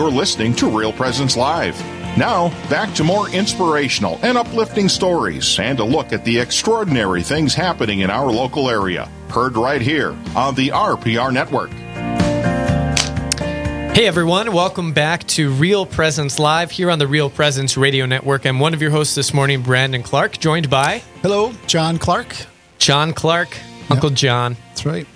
You're listening to Real Presence Live. Now, back to more inspirational and uplifting stories and a look at the extraordinary things happening in our local area. Heard right here on the RPR Network. Hey everyone, welcome back to Real Presence Live here on the Real Presence Radio Network. I'm one of your hosts this morning, Brandon Clark, joined by Hello, John Clark. John Clark, Uncle John. That's right.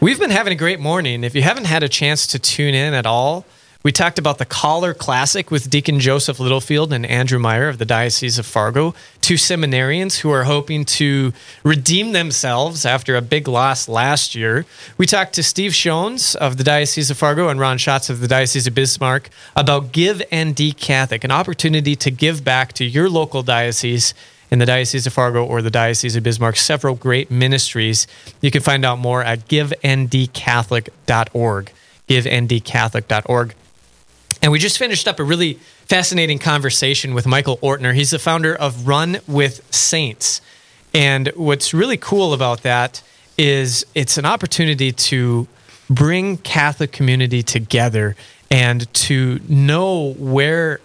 We've been having a great morning. If you haven't had a chance to tune in at all, we talked about the Collar Classic with Deacon Joseph Littlefield and Andrew Meyer of the Diocese of Fargo, two seminarians who are hoping to redeem themselves after a big loss last year. We talked to Steve Shones of the Diocese of Fargo and Ron Schatz of the Diocese of Bismarck about Give ND Catholic, an opportunity to give back to your local diocese in the Diocese of Fargo or the Diocese of Bismarck, several great ministries. You can find out more at givenDcatholic.org. GiveNDCatholic.org. And we just finished up a really fascinating conversation with Michael Ortner. He's the founder of Run with Saints. And what's really cool about that is it's an opportunity to bring Catholic community together and to know where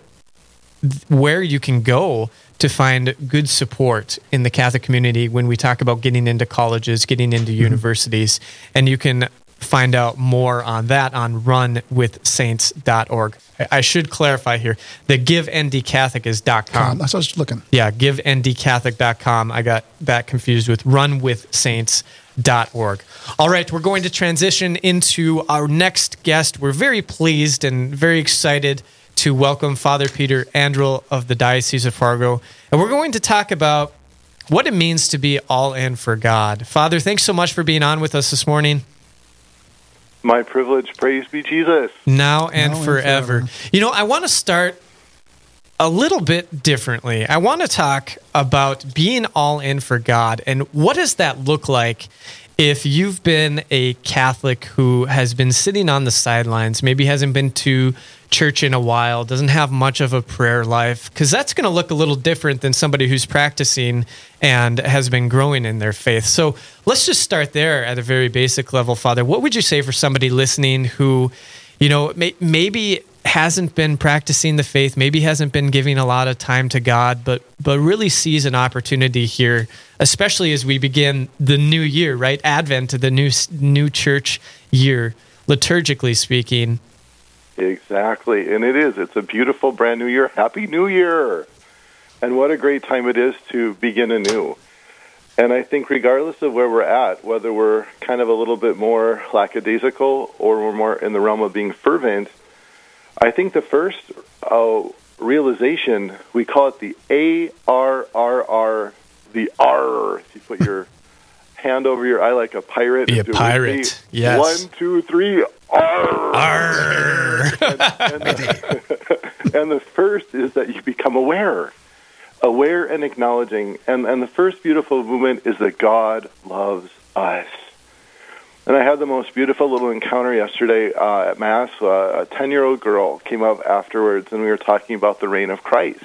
where you can go to find good support in the Catholic community when we talk about getting into colleges, getting into mm-hmm. universities. And you can find out more on that on runwithsaints.org. I- I should clarify here the givenDcatholic is .com. Um, that's what I was looking. Yeah, givenDcatholic.com. I got that confused with runwithsaints.org. All right, we're going to transition into our next guest. We're very pleased and very excited to welcome Father Peter Anderl of the Diocese of Fargo. And we're going to talk about what it means to be all in for God. Father, thanks so much for being on with us this morning. My privilege, praise be Jesus. now and, Now and forever. forever. You know, I want to start a little bit differently. I want to talk about being all in for God and what does that look like if you've been a Catholic who has been sitting on the sidelines, maybe hasn't been to church in a while, doesn't have much of a prayer life, because that's going to look a little different than somebody who's practicing and has been growing in their faith. So let's just start there at a very basic level, Father. What would you say for somebody listening who, you know, may, maybe hasn't been practicing the faith, maybe hasn't been giving a lot of time to God, but but really sees an opportunity here, especially as we begin the new year, right? Advent to the new new church year, liturgically speaking. Exactly. And it is. It's a beautiful brand new year. Happy New Year. And what a great time it is to begin anew. And I think, regardless of where we're at, whether we're kind of a little bit more lackadaisical or we're more in the realm of being fervent, I think the first uh, realization, we call it the A R R R, the R. If you put your hand over your eye like a pirate. Be a and do it with pirate, yes. One, two, three, R. Arr. and, and the first is that you become aware aware and acknowledging and, and the first beautiful movement is that god loves us and i had the most beautiful little encounter yesterday uh, at mass. Uh, a 10 year old girl came up afterwards and we were talking about the reign of christ.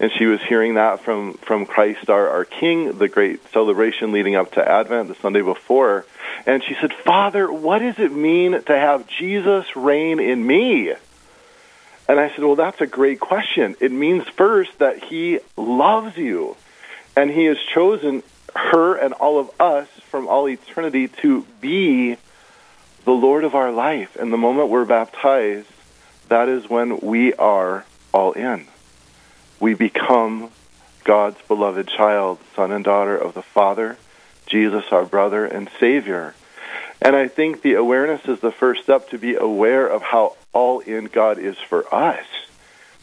And she was hearing that from from christ our, our king the great celebration leading up to advent the sunday before. And she said father what does it mean to have jesus reign in me? And I said, Well, that's a great question. It means first that He loves you, and He has chosen her and all of us from all eternity to be the Lord of our life. And the moment we're baptized, that is when we are all in. We become God's beloved child, son and daughter of the Father, Jesus, our brother and Savior. And I think the awareness is the first step to be aware of how all in God is for us.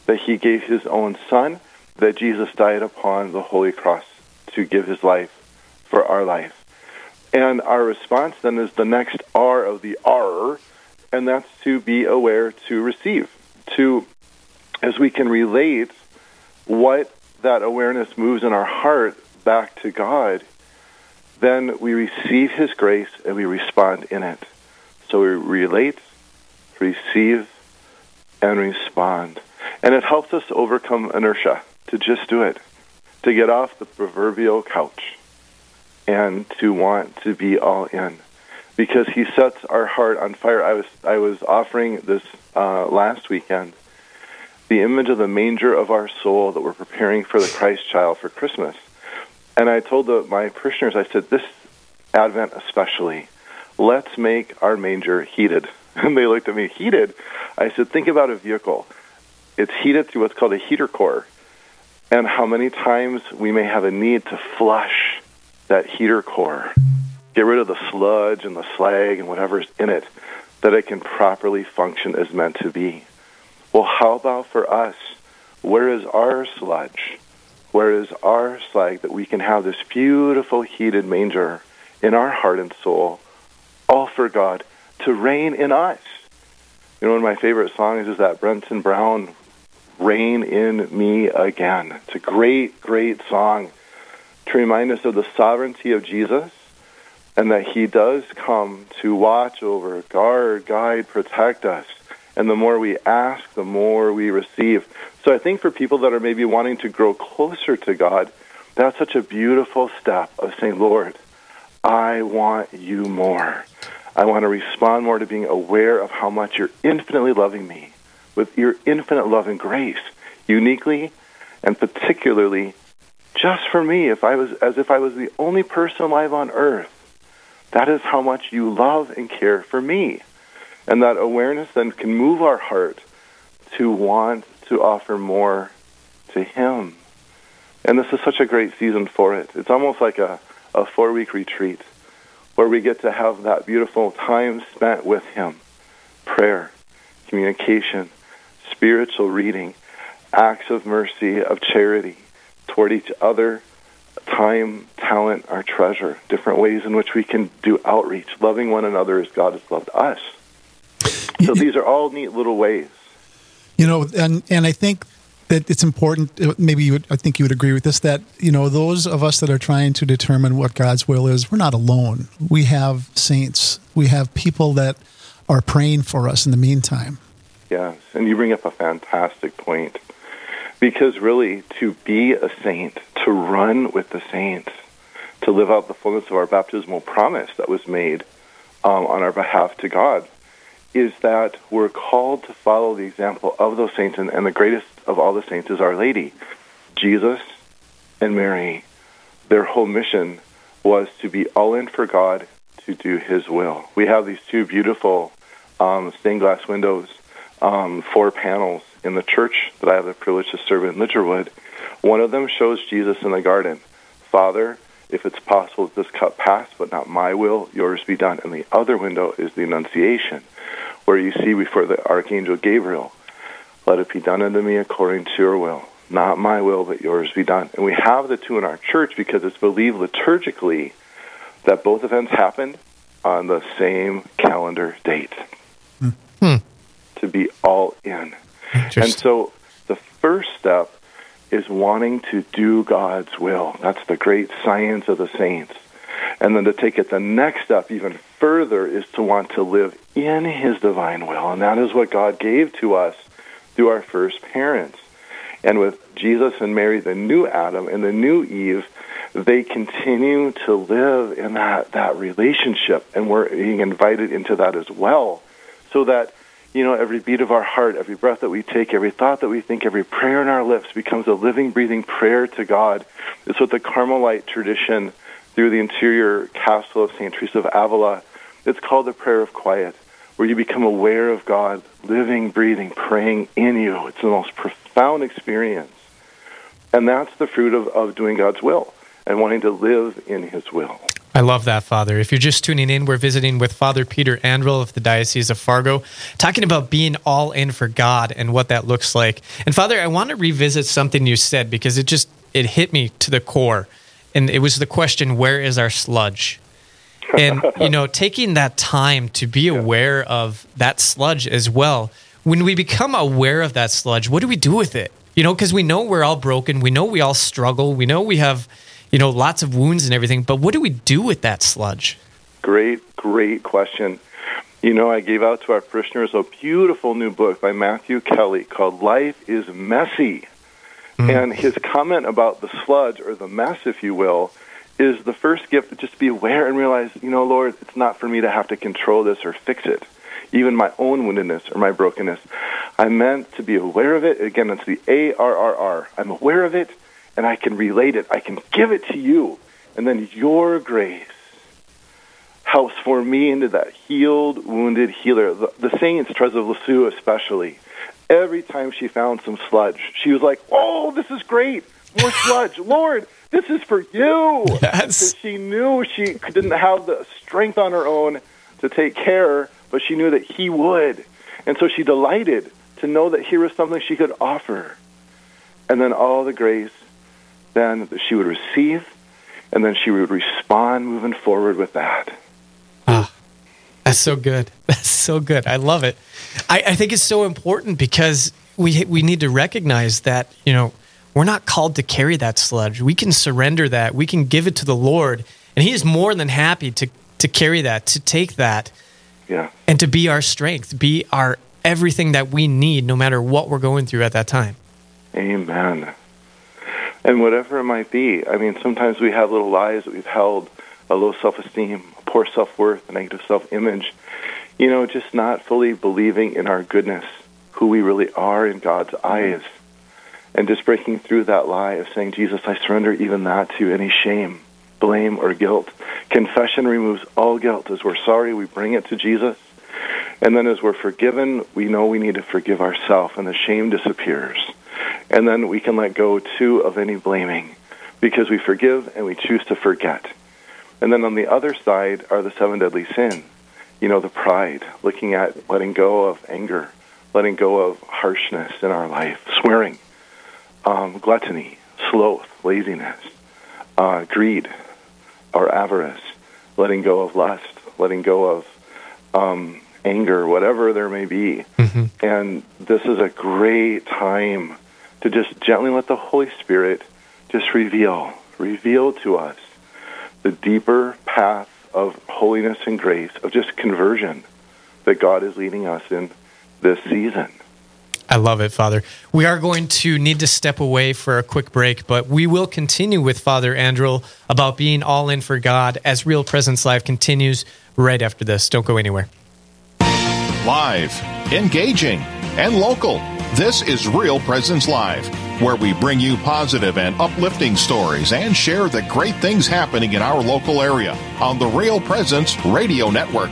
That He gave His own Son, that Jesus died upon the Holy Cross to give His life for our life. And our response then is the next R of the R, and that's to be aware to receive. To, as we can relate what that awareness moves in our heart back to God, then we receive His grace and we respond in it. So we relate, receive, and respond. And it helps us overcome inertia to just do it, to get off the proverbial couch and to want to be all in. because He sets our heart on fire. I was I was offering this uh, last weekend, the image of the manger of our soul that we're preparing for the Christ child for Christmas, and I told the, my parishioners, I said, this Advent especially, let's make our manger heated. And they looked at me, heated? I said, think about a vehicle. It's heated through what's called a heater core. And how many times we may have a need to flush that heater core, get rid of the sludge and the slag and whatever's in it, that it can properly function as meant to be. Well, how about for us? Where is our sludge? Where is our slag that we can have this beautiful heated manger in our heart and soul, all for God to reign in us. You know, one of my favorite songs is that Brenton Brown, Reign in Me Again. It's a great, great song to remind us of the sovereignty of Jesus and that He does come to watch over, guard, guide, protect us. And the more we ask, the more we receive. So I think for people that are maybe wanting to grow closer to God, that's such a beautiful step of saying, Lord, I want you more. I want to respond more to being aware of how much you're infinitely loving me with your infinite love and grace, uniquely and particularly just for me, if I was as if I was the only person alive on earth. That is how much you love and care for me. And that awareness then can move our heart to want to offer more to him. And this is such a great season for it. It's almost like a, a four week retreat where we get to have that beautiful time spent with Him prayer, communication, spiritual reading, acts of mercy, of charity toward each other, time, talent, our treasure, different ways in which we can do outreach, loving one another as God has loved us. So these are all neat little ways. You know, and and I think that it's important. Uh, maybe you would, I think you would agree with this. That you know, those of us that are trying to determine what God's will is, we're not alone. We have saints. We have people that are praying for us in the meantime. Yes, and you bring up a fantastic point because really, to be a saint, to run with the saints, to live out the fullness of our baptismal promise that was made um, on our behalf to God is that we're called to follow the example of those saints, and, and the greatest of all the saints is Our Lady. Jesus and Mary, their whole mission was to be all in for God, to do His will. We have these two beautiful um, stained glass windows, um, four panels in the church that I have the privilege to serve in Lidgerwood. One of them shows Jesus in the garden. Father, if it's possible, that this cup pass, but not my will, yours be done. And the other window is the Annunciation where you see before the archangel Gabriel, let it be done unto me according to your will. Not my will, but yours be done. And we have the two in our church because it's believed liturgically that both events happened on the same calendar date. Hmm. To be all in. And so the first step is wanting to do God's will. That's the great science of the saints. And then to take it the next step even further is to want to live in His divine will. And that is what God gave to us through our first parents. And with Jesus and Mary, the new Adam and the new Eve, they continue to live in that, that relationship. And we're being invited into that as well. So that, you know, every beat of our heart, every breath that we take, every thought that we think, every prayer in our lips becomes a living, breathing prayer to God. It's what the Carmelite tradition through the interior castle of St. Teresa of Avila. It's called the prayer of quiet, where you become aware of God living, breathing, praying in you. It's the most profound experience. And that's the fruit of, of doing God's will and wanting to live in His will. I love that, Father. If you're just tuning in, we're visiting with Father Peter Anderl of the Diocese of Fargo, talking about being all in for God and what that looks like. And Father, I want to revisit something you said because it just it hit me to the core and it was the question, where is our sludge? And you know, taking that time to be aware of that sludge as well. When we become aware of that sludge, what do we do with it? You know, because we know we're all broken, we know we all struggle, we know we have, you know, lots of wounds and everything. But what do we do with that sludge? Great, great question. You know, I gave out to our parishioners a beautiful new book by Matthew Kelly called Life is Messy. Mm-hmm. And his comment about the sludge or the mess, if you will, is the first gift just be aware and realize, you know, Lord, it's not for me to have to control this or fix it, even my own woundedness or my brokenness. I'm meant to be aware of it. Again, it's the A R R R. I'm aware of it and I can relate it. I can give it to you. And then your grace helps form me into that healed, wounded healer. The, the saints, Teresa of Lisieux especially, every time she found some sludge, she was like, oh, this is great. More sludge. Lord, this is for you. Yes. She knew she didn't have the strength on her own to take care, but she knew that he would. And so she delighted to know that here was something she could offer. And then all the grace then that she would receive, and then she would respond moving forward with that. Ah, that's so good. That's so good. I love it. I, I think it's so important because we we need to recognize that you know we're not called to carry that sludge. We can surrender that. We can give it to the Lord, and He is more than happy to to carry that, to take that, Yeah. and to be our strength, be our everything that we need, no matter what we're going through at that time. Amen. And whatever it might be, I mean, sometimes we have little lies that we've held a low self esteem, a poor self worth, a negative self image. You know, just not fully believing in our goodness, who we really are in God's eyes. And just breaking through that lie of saying, Jesus, I surrender even that to any shame, blame, or guilt. Confession removes all guilt. As we're sorry, we bring it to Jesus. And then as we're forgiven, we know we need to forgive ourselves, and the shame disappears. And then we can let go, too, of any blaming because we forgive and we choose to forget. And then on the other side are the seven deadly sins. You know, the pride, looking at letting go of anger, letting go of harshness in our life, swearing, um, gluttony, sloth, laziness, uh, greed, or avarice, letting go of lust, letting go of um, anger, whatever there may be. And this is a great time to just gently let the Holy Spirit just reveal, reveal to us the deeper path of holiness and grace, of just conversion that God is leading us in this season. I love it, Father. We are going to need to step away for a quick break, but we will continue with Father Andrew about being all in for God as Real Presence Live continues right after this. Don't go anywhere. Live, engaging, and local. This is Real Presence Live, where we bring you positive and uplifting stories and share the great things happening in our local area on the Real Presence Radio Network.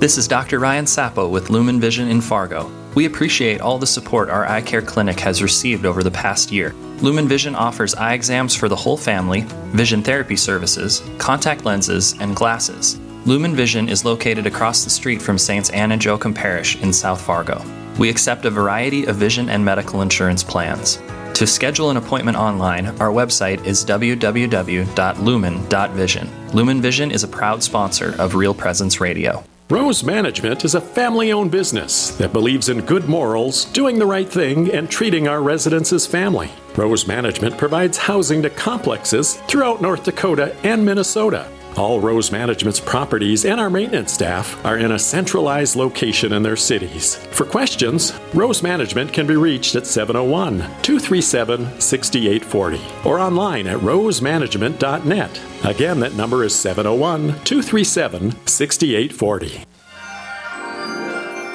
This is Dr. Ryan Sappo with Lumen Vision in Fargo. We appreciate all the support our eye care clinic has received over the past year. Lumen Vision offers eye exams for the whole family, vision therapy services, contact lenses, and glasses. Lumen Vision is located across the street from Saints Anne and Joachim Parish in South Fargo. We accept a variety of vision and medical insurance plans. To schedule an appointment online, our website is www.lumen.vision. Lumen Vision is a proud sponsor of Real Presence Radio. Rose Management is a family owned business that believes in good morals, doing the right thing, and treating our residents as family. Rose Management provides housing to complexes throughout North Dakota and Minnesota. All Rose Management's properties and our maintenance staff are in a centralized location in their cities. For questions, Rose Management can be reached at 701 237 6840 or online at rosemanagement.net. Again, that number is 701 237 6840.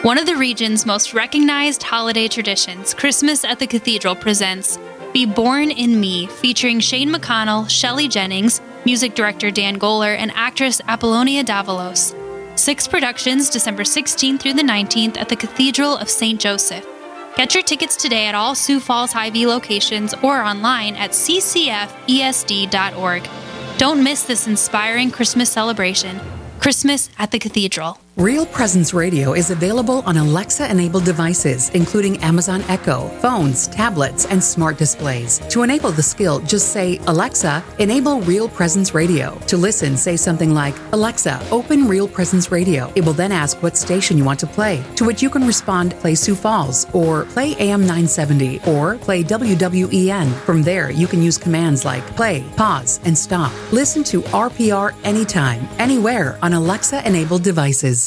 One of the region's most recognized holiday traditions, Christmas at the Cathedral presents Be Born in Me, featuring Shane McConnell, Shelley Jennings, music director Dan Goller, and actress Apollonia Davalos. Six productions, December 16th through the 19th at the Cathedral of St. Joseph. Get your tickets today at all Sioux Falls Hy-Vee locations or online at ccfesd.org. Don't miss this inspiring Christmas celebration. Christmas at the Cathedral. Real Presence Radio is available on Alexa enabled devices, including Amazon Echo, phones, tablets, and smart displays. To enable the skill, just say, Alexa, enable Real Presence Radio. To listen, say something like, Alexa, open Real Presence Radio. It will then ask what station you want to play, to which you can respond, play Sioux Falls, or play AM 970, or play WWEN. From there, you can use commands like play, pause, and stop. Listen to RPR anytime, anywhere on Alexa enabled devices.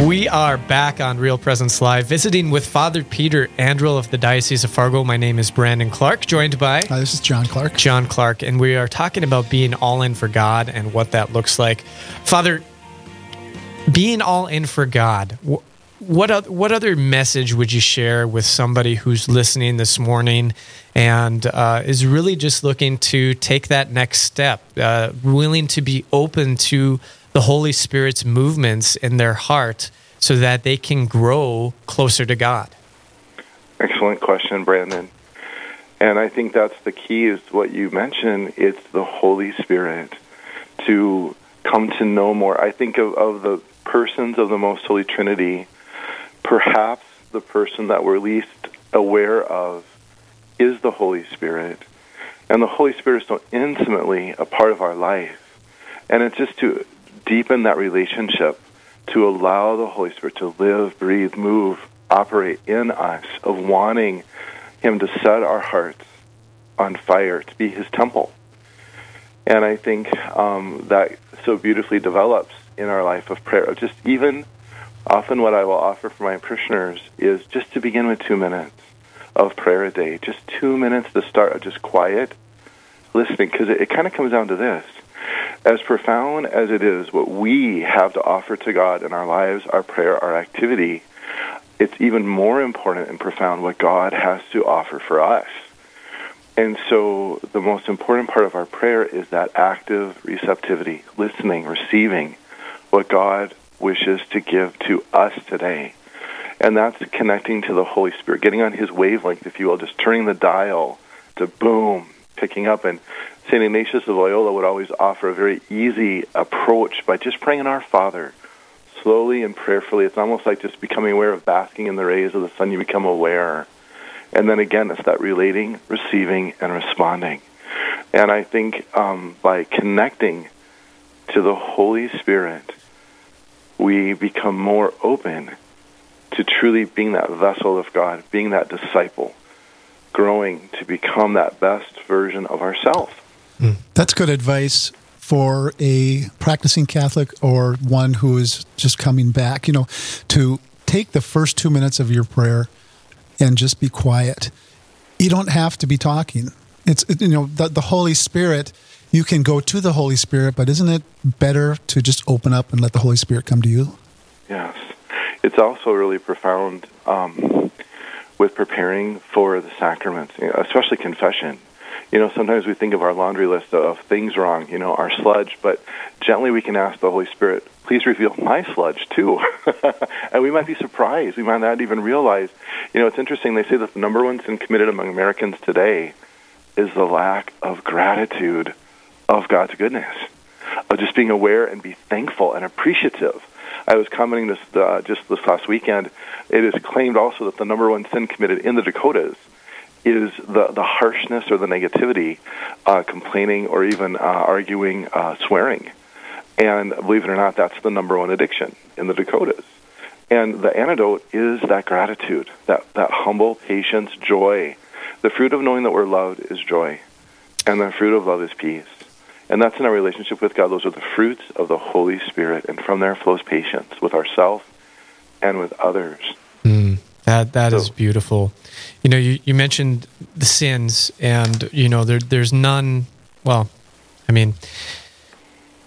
We are back on Real Presence Live, visiting with Father Peter Anderl of the Diocese of Fargo. My name is Brandon Clark, joined by. Hi, this is John Clark. John Clark, and we are talking about being all in for God and what that looks like. Father, being all in for God, what what other message would you share with somebody who's listening this morning and uh, is really just looking to take that next step, uh, willing to be open to the Holy Spirit's movements in their heart so that they can grow closer to God? Excellent question, Brandon. And I think that's the key is what you mentioned. It's the Holy Spirit to come to know more. I think of, of the persons of the Most Holy Trinity, perhaps the person that we're least aware of is the Holy Spirit. And the Holy Spirit is so intimately a part of our life. And it's just to deepen that relationship to allow the Holy Spirit to live, breathe, move, operate in us, of wanting Him to set our hearts on fire, to be His temple. And I think um, that so beautifully develops in our life of prayer. Just even often, what I will offer for my parishioners is just to begin with two minutes of prayer a day, just two minutes to start, of just quiet listening, because it, it kind of comes down to this as profound as it is what we have to offer to God in our lives, our prayer, our activity, it's even more important and profound what God has to offer for us. And so the most important part of our prayer is that active receptivity, listening, receiving what God wishes to give to us today. And that's connecting to the Holy Spirit, getting on his wavelength, if you will, just turning the dial to boom, picking up. And St. Ignatius of Loyola would always offer a very easy approach by just praying in Our Father slowly and prayerfully. It's almost like just becoming aware of basking in the rays of the sun. You become aware. And then again, it's that relating, receiving, and responding. And I think um, by connecting to the Holy Spirit, we become more open to truly being that vessel of God, being that disciple, growing to become that best version of ourselves. That's good advice for a practicing Catholic or one who is just coming back, you know, to take the first two minutes of your prayer and just be quiet. You don't have to be talking. It's, you know, the, the Holy Spirit, you can go to the Holy Spirit, but isn't it better to just open up and let the Holy Spirit come to you? Yes. It's also really profound um, with preparing for the sacraments, especially confession you know, sometimes we think of our laundry list of things wrong, you know, our sludge, but gently we can ask the Holy Spirit, please reveal my sludge too. and we might be surprised. We might not even realize. You know, it's interesting. They say that the number one sin committed among Americans today is the lack of gratitude of God's goodness, of just being aware and be thankful and appreciative. I was commenting this uh, just this last weekend. It is claimed also that the number one sin committed in the Dakotas is the, the harshness or the negativity, uh, complaining or even uh, arguing, uh, swearing. And believe it or not, that's the number one addiction in the Dakotas. And the antidote is that gratitude, that, that humble patience, joy. The fruit of knowing that we're loved is joy, and the fruit of love is peace. And that's in our relationship with God. Those are the fruits of the Holy Spirit, and from there flows patience with ourselves and with others. That that so, is beautiful. You know, you, you mentioned the sins, and you know there there's none. Well, I mean,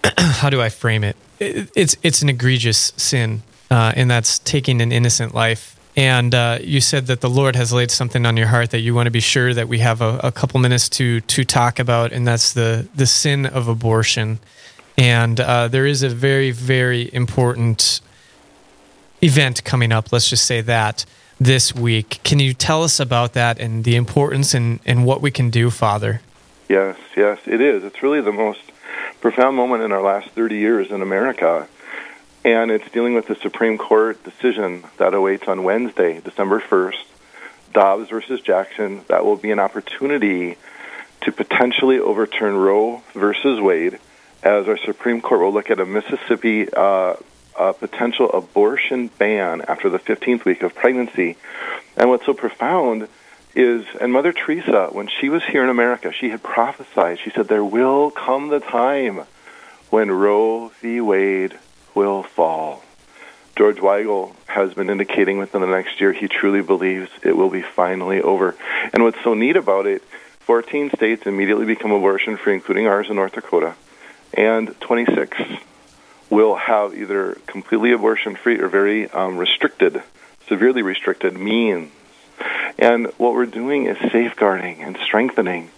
how do I frame it? it it's it's an egregious sin, uh, and that's taking an innocent life. And uh, you said that the Lord has laid something on your heart that you want to be sure that we have a, a couple minutes to to talk about, and that's the the sin of abortion. And uh, there is a very very important event coming up. Let's just say that this week. Can you tell us about that and the importance and, and what we can do, Father? Yes, yes, it is. It's really the most profound moment in our last 30 years in America. And it's dealing with the Supreme Court decision that awaits on Wednesday, December 1st, Dobbs versus Jackson. That will be an opportunity to potentially overturn Roe versus Wade, as our Supreme Court will look at a Mississippi uh, a potential abortion ban after the 15th week of pregnancy. And what's so profound is, and Mother Teresa, when she was here in America, she had prophesied, she said, There will come the time when Roe v. Wade will fall. George Weigel has been indicating within the next year he truly believes it will be finally over. And what's so neat about it, 14 states immediately become abortion free, including ours in North Dakota, and 26 will have either completely abortion free or very um, restricted, severely restricted means. And what we're doing is safeguarding and strengthening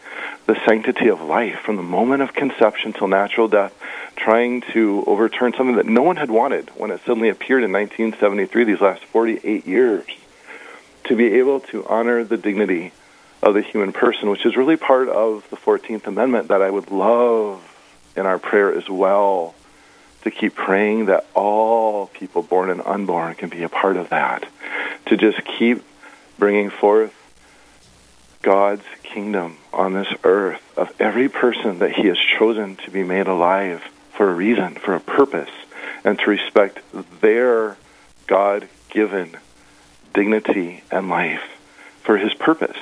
the sanctity of life from the moment of conception till natural death, trying to overturn something that no one had wanted when it suddenly appeared in 1973, these last 48 years, to be able to honor the dignity of the human person, which is really part of the 14th Amendment that I would love in our prayer as well to keep praying that all people born and unborn can be a part of that. To just keep bringing forth God's kingdom on this earth of every person that He has chosen to be made alive for a reason, for a purpose, and to respect their God given dignity and life for His purpose.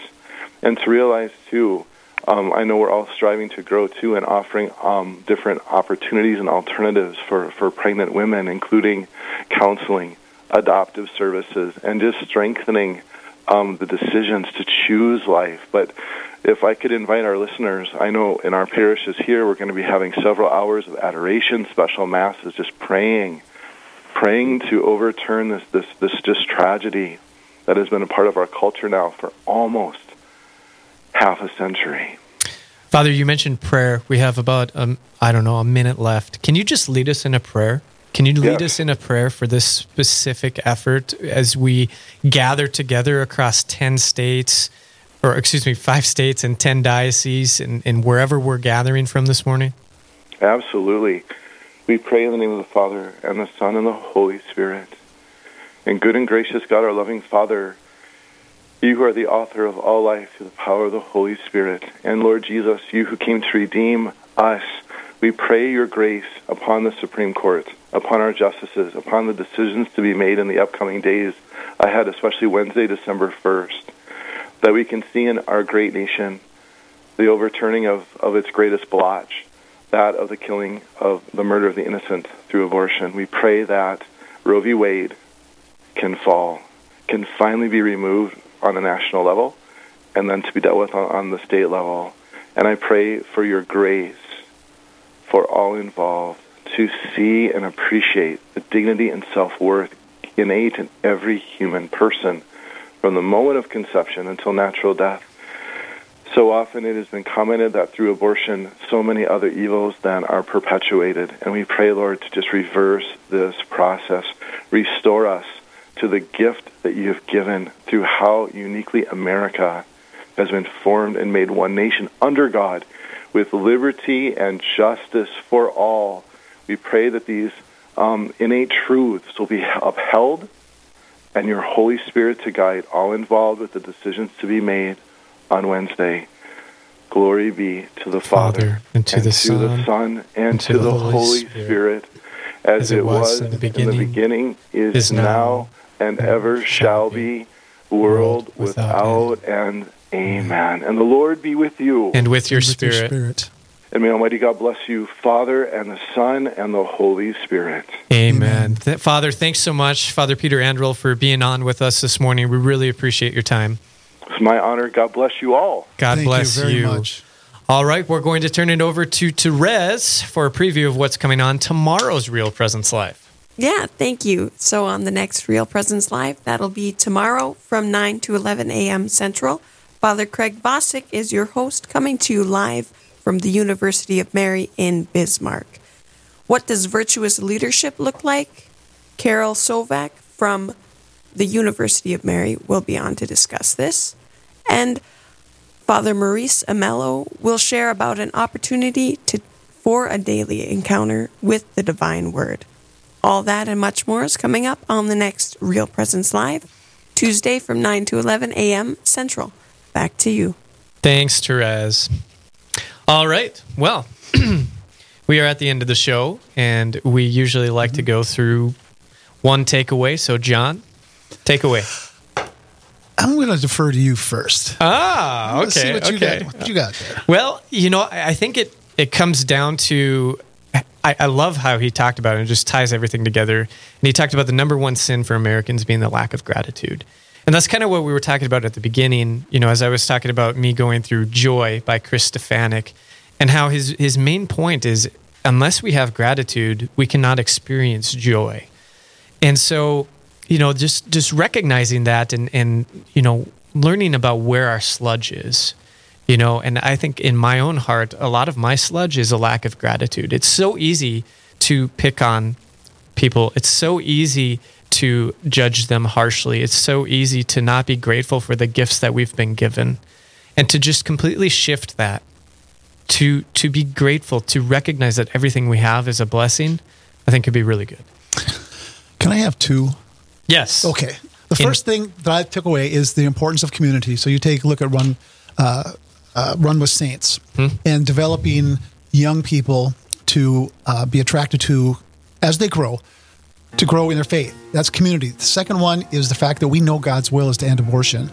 And to realize, too, um, I know we're all striving to grow too and offering um, different opportunities and alternatives for, for pregnant women, including counseling, adoptive services, and just strengthening um, the decisions to choose life. But if I could invite our listeners, I know in our parishes here we're going to be having several hours of adoration, special masses, just praying, praying to overturn this this this just tragedy that has been a part of our culture now for almost half a century. Father, you mentioned prayer. We have about, um, I don't know, a minute left. Can you just lead us in a prayer? Can you lead Yes. us in a prayer for this specific effort as we gather together across 10 states, or excuse me, five states and 10 dioceses, and, and wherever we're gathering from this morning? Absolutely. We pray in the name of the Father, and the Son, and the Holy Spirit. And good and gracious God, our loving Father, you who are the author of all life through the power of the Holy Spirit, and Lord Jesus, you who came to redeem us, we pray your grace upon the Supreme Court, upon our justices, upon the decisions to be made in the upcoming days ahead, especially Wednesday, December 1st, that we can see in our great nation the overturning of, of its greatest blotch, that of the killing of the murder of the innocent through abortion. We pray that Roe v. Wade can fall, can finally be removed on a national level, and then to be dealt with on, on the state level. And I pray for your grace for all involved to see and appreciate the dignity and self worth innate in every human person from the moment of conception until natural death. So often it has been commented that through abortion, so many other evils then are perpetuated. And we pray, Lord, to just reverse this process, restore us to the gift that you have given through how uniquely America has been formed and made one nation under God with liberty and justice for all. We pray that these um, innate truths will be upheld and your Holy Spirit to guide all involved with the decisions to be made on Wednesday. Glory be to the Father, Father, and to the Son, Son, and, to, the, Holy Spirit, as, it was in the beginning, is, is now, now, and ever shall be, world without end. Amen. And the Lord be with you. And with your With your spirit. spirit. And may Almighty God bless you, Father, and the Son, and the Holy Spirit. Amen. Th- Father, thanks so much, Father Peter Anderl, for being on with us this morning. We really appreciate your time. It's my honor. God bless you all. God Thank bless you very you. much. All right, we're going to turn it over to Therese for a preview of what's coming on tomorrow's Real Presence Live. Yeah, thank you. So, on the next Real Presence Live, that'll be tomorrow from 9 to 11 a.m. Central. Father Craig Bosick is your host, coming to you live from the University of Mary in Bismarck. What does virtuous leadership look like? Carol Sovak from the University of Mary will be on to discuss this. And Father Maurice Amello will share about an opportunity to for a daily encounter with the divine word. All that and much more is coming up on the next Real Presence Live, Tuesday from 9 to 11 a.m. Central. Back to you. Thanks, Therese. All right. Well, We are at the end of the show, and we usually like to go through one takeaway. So, John, takeaway. I'm going to defer to you first. Ah, okay. Let's see what you okay. got. What you got there? Well, you know, I I think it it comes down to. I, I love how he talked about it and just ties everything together. And he talked about the number one sin for Americans being the lack of gratitude. And that's kind of what we were talking about at the beginning, you know, as I was talking about me going through Joy by Chris Stefanick and how his, his main point is unless we have gratitude, we cannot experience joy. And so, you know, just just recognizing that and and you know, learning about where our sludge is. You know, and I think in my own heart, a lot of my sludge is a lack of gratitude. It's so easy to pick on people. It's so easy to judge them harshly. It's so easy to not be grateful for the gifts that we've been given and to just completely shift that to to be grateful, to recognize that everything we have is a blessing. I think could be really good. Can I have two? Yes. Okay. The In- first thing that I took away is the importance of community. So you take a look at one uh, uh, Run with Saints and developing young people to uh, be attracted to, as they grow, to grow in their faith. That's community. The second one is the fact that we know God's will is to end abortion.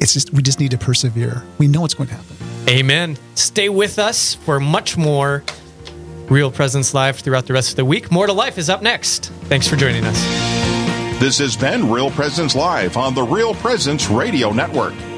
It's just we just need to persevere. We know it's going to happen. Amen. Stay with us for much more Real Presence Live throughout the rest of the week. More to Life is up next. Thanks for joining us. This has been Real Presence Live on the Real Presence Radio Network.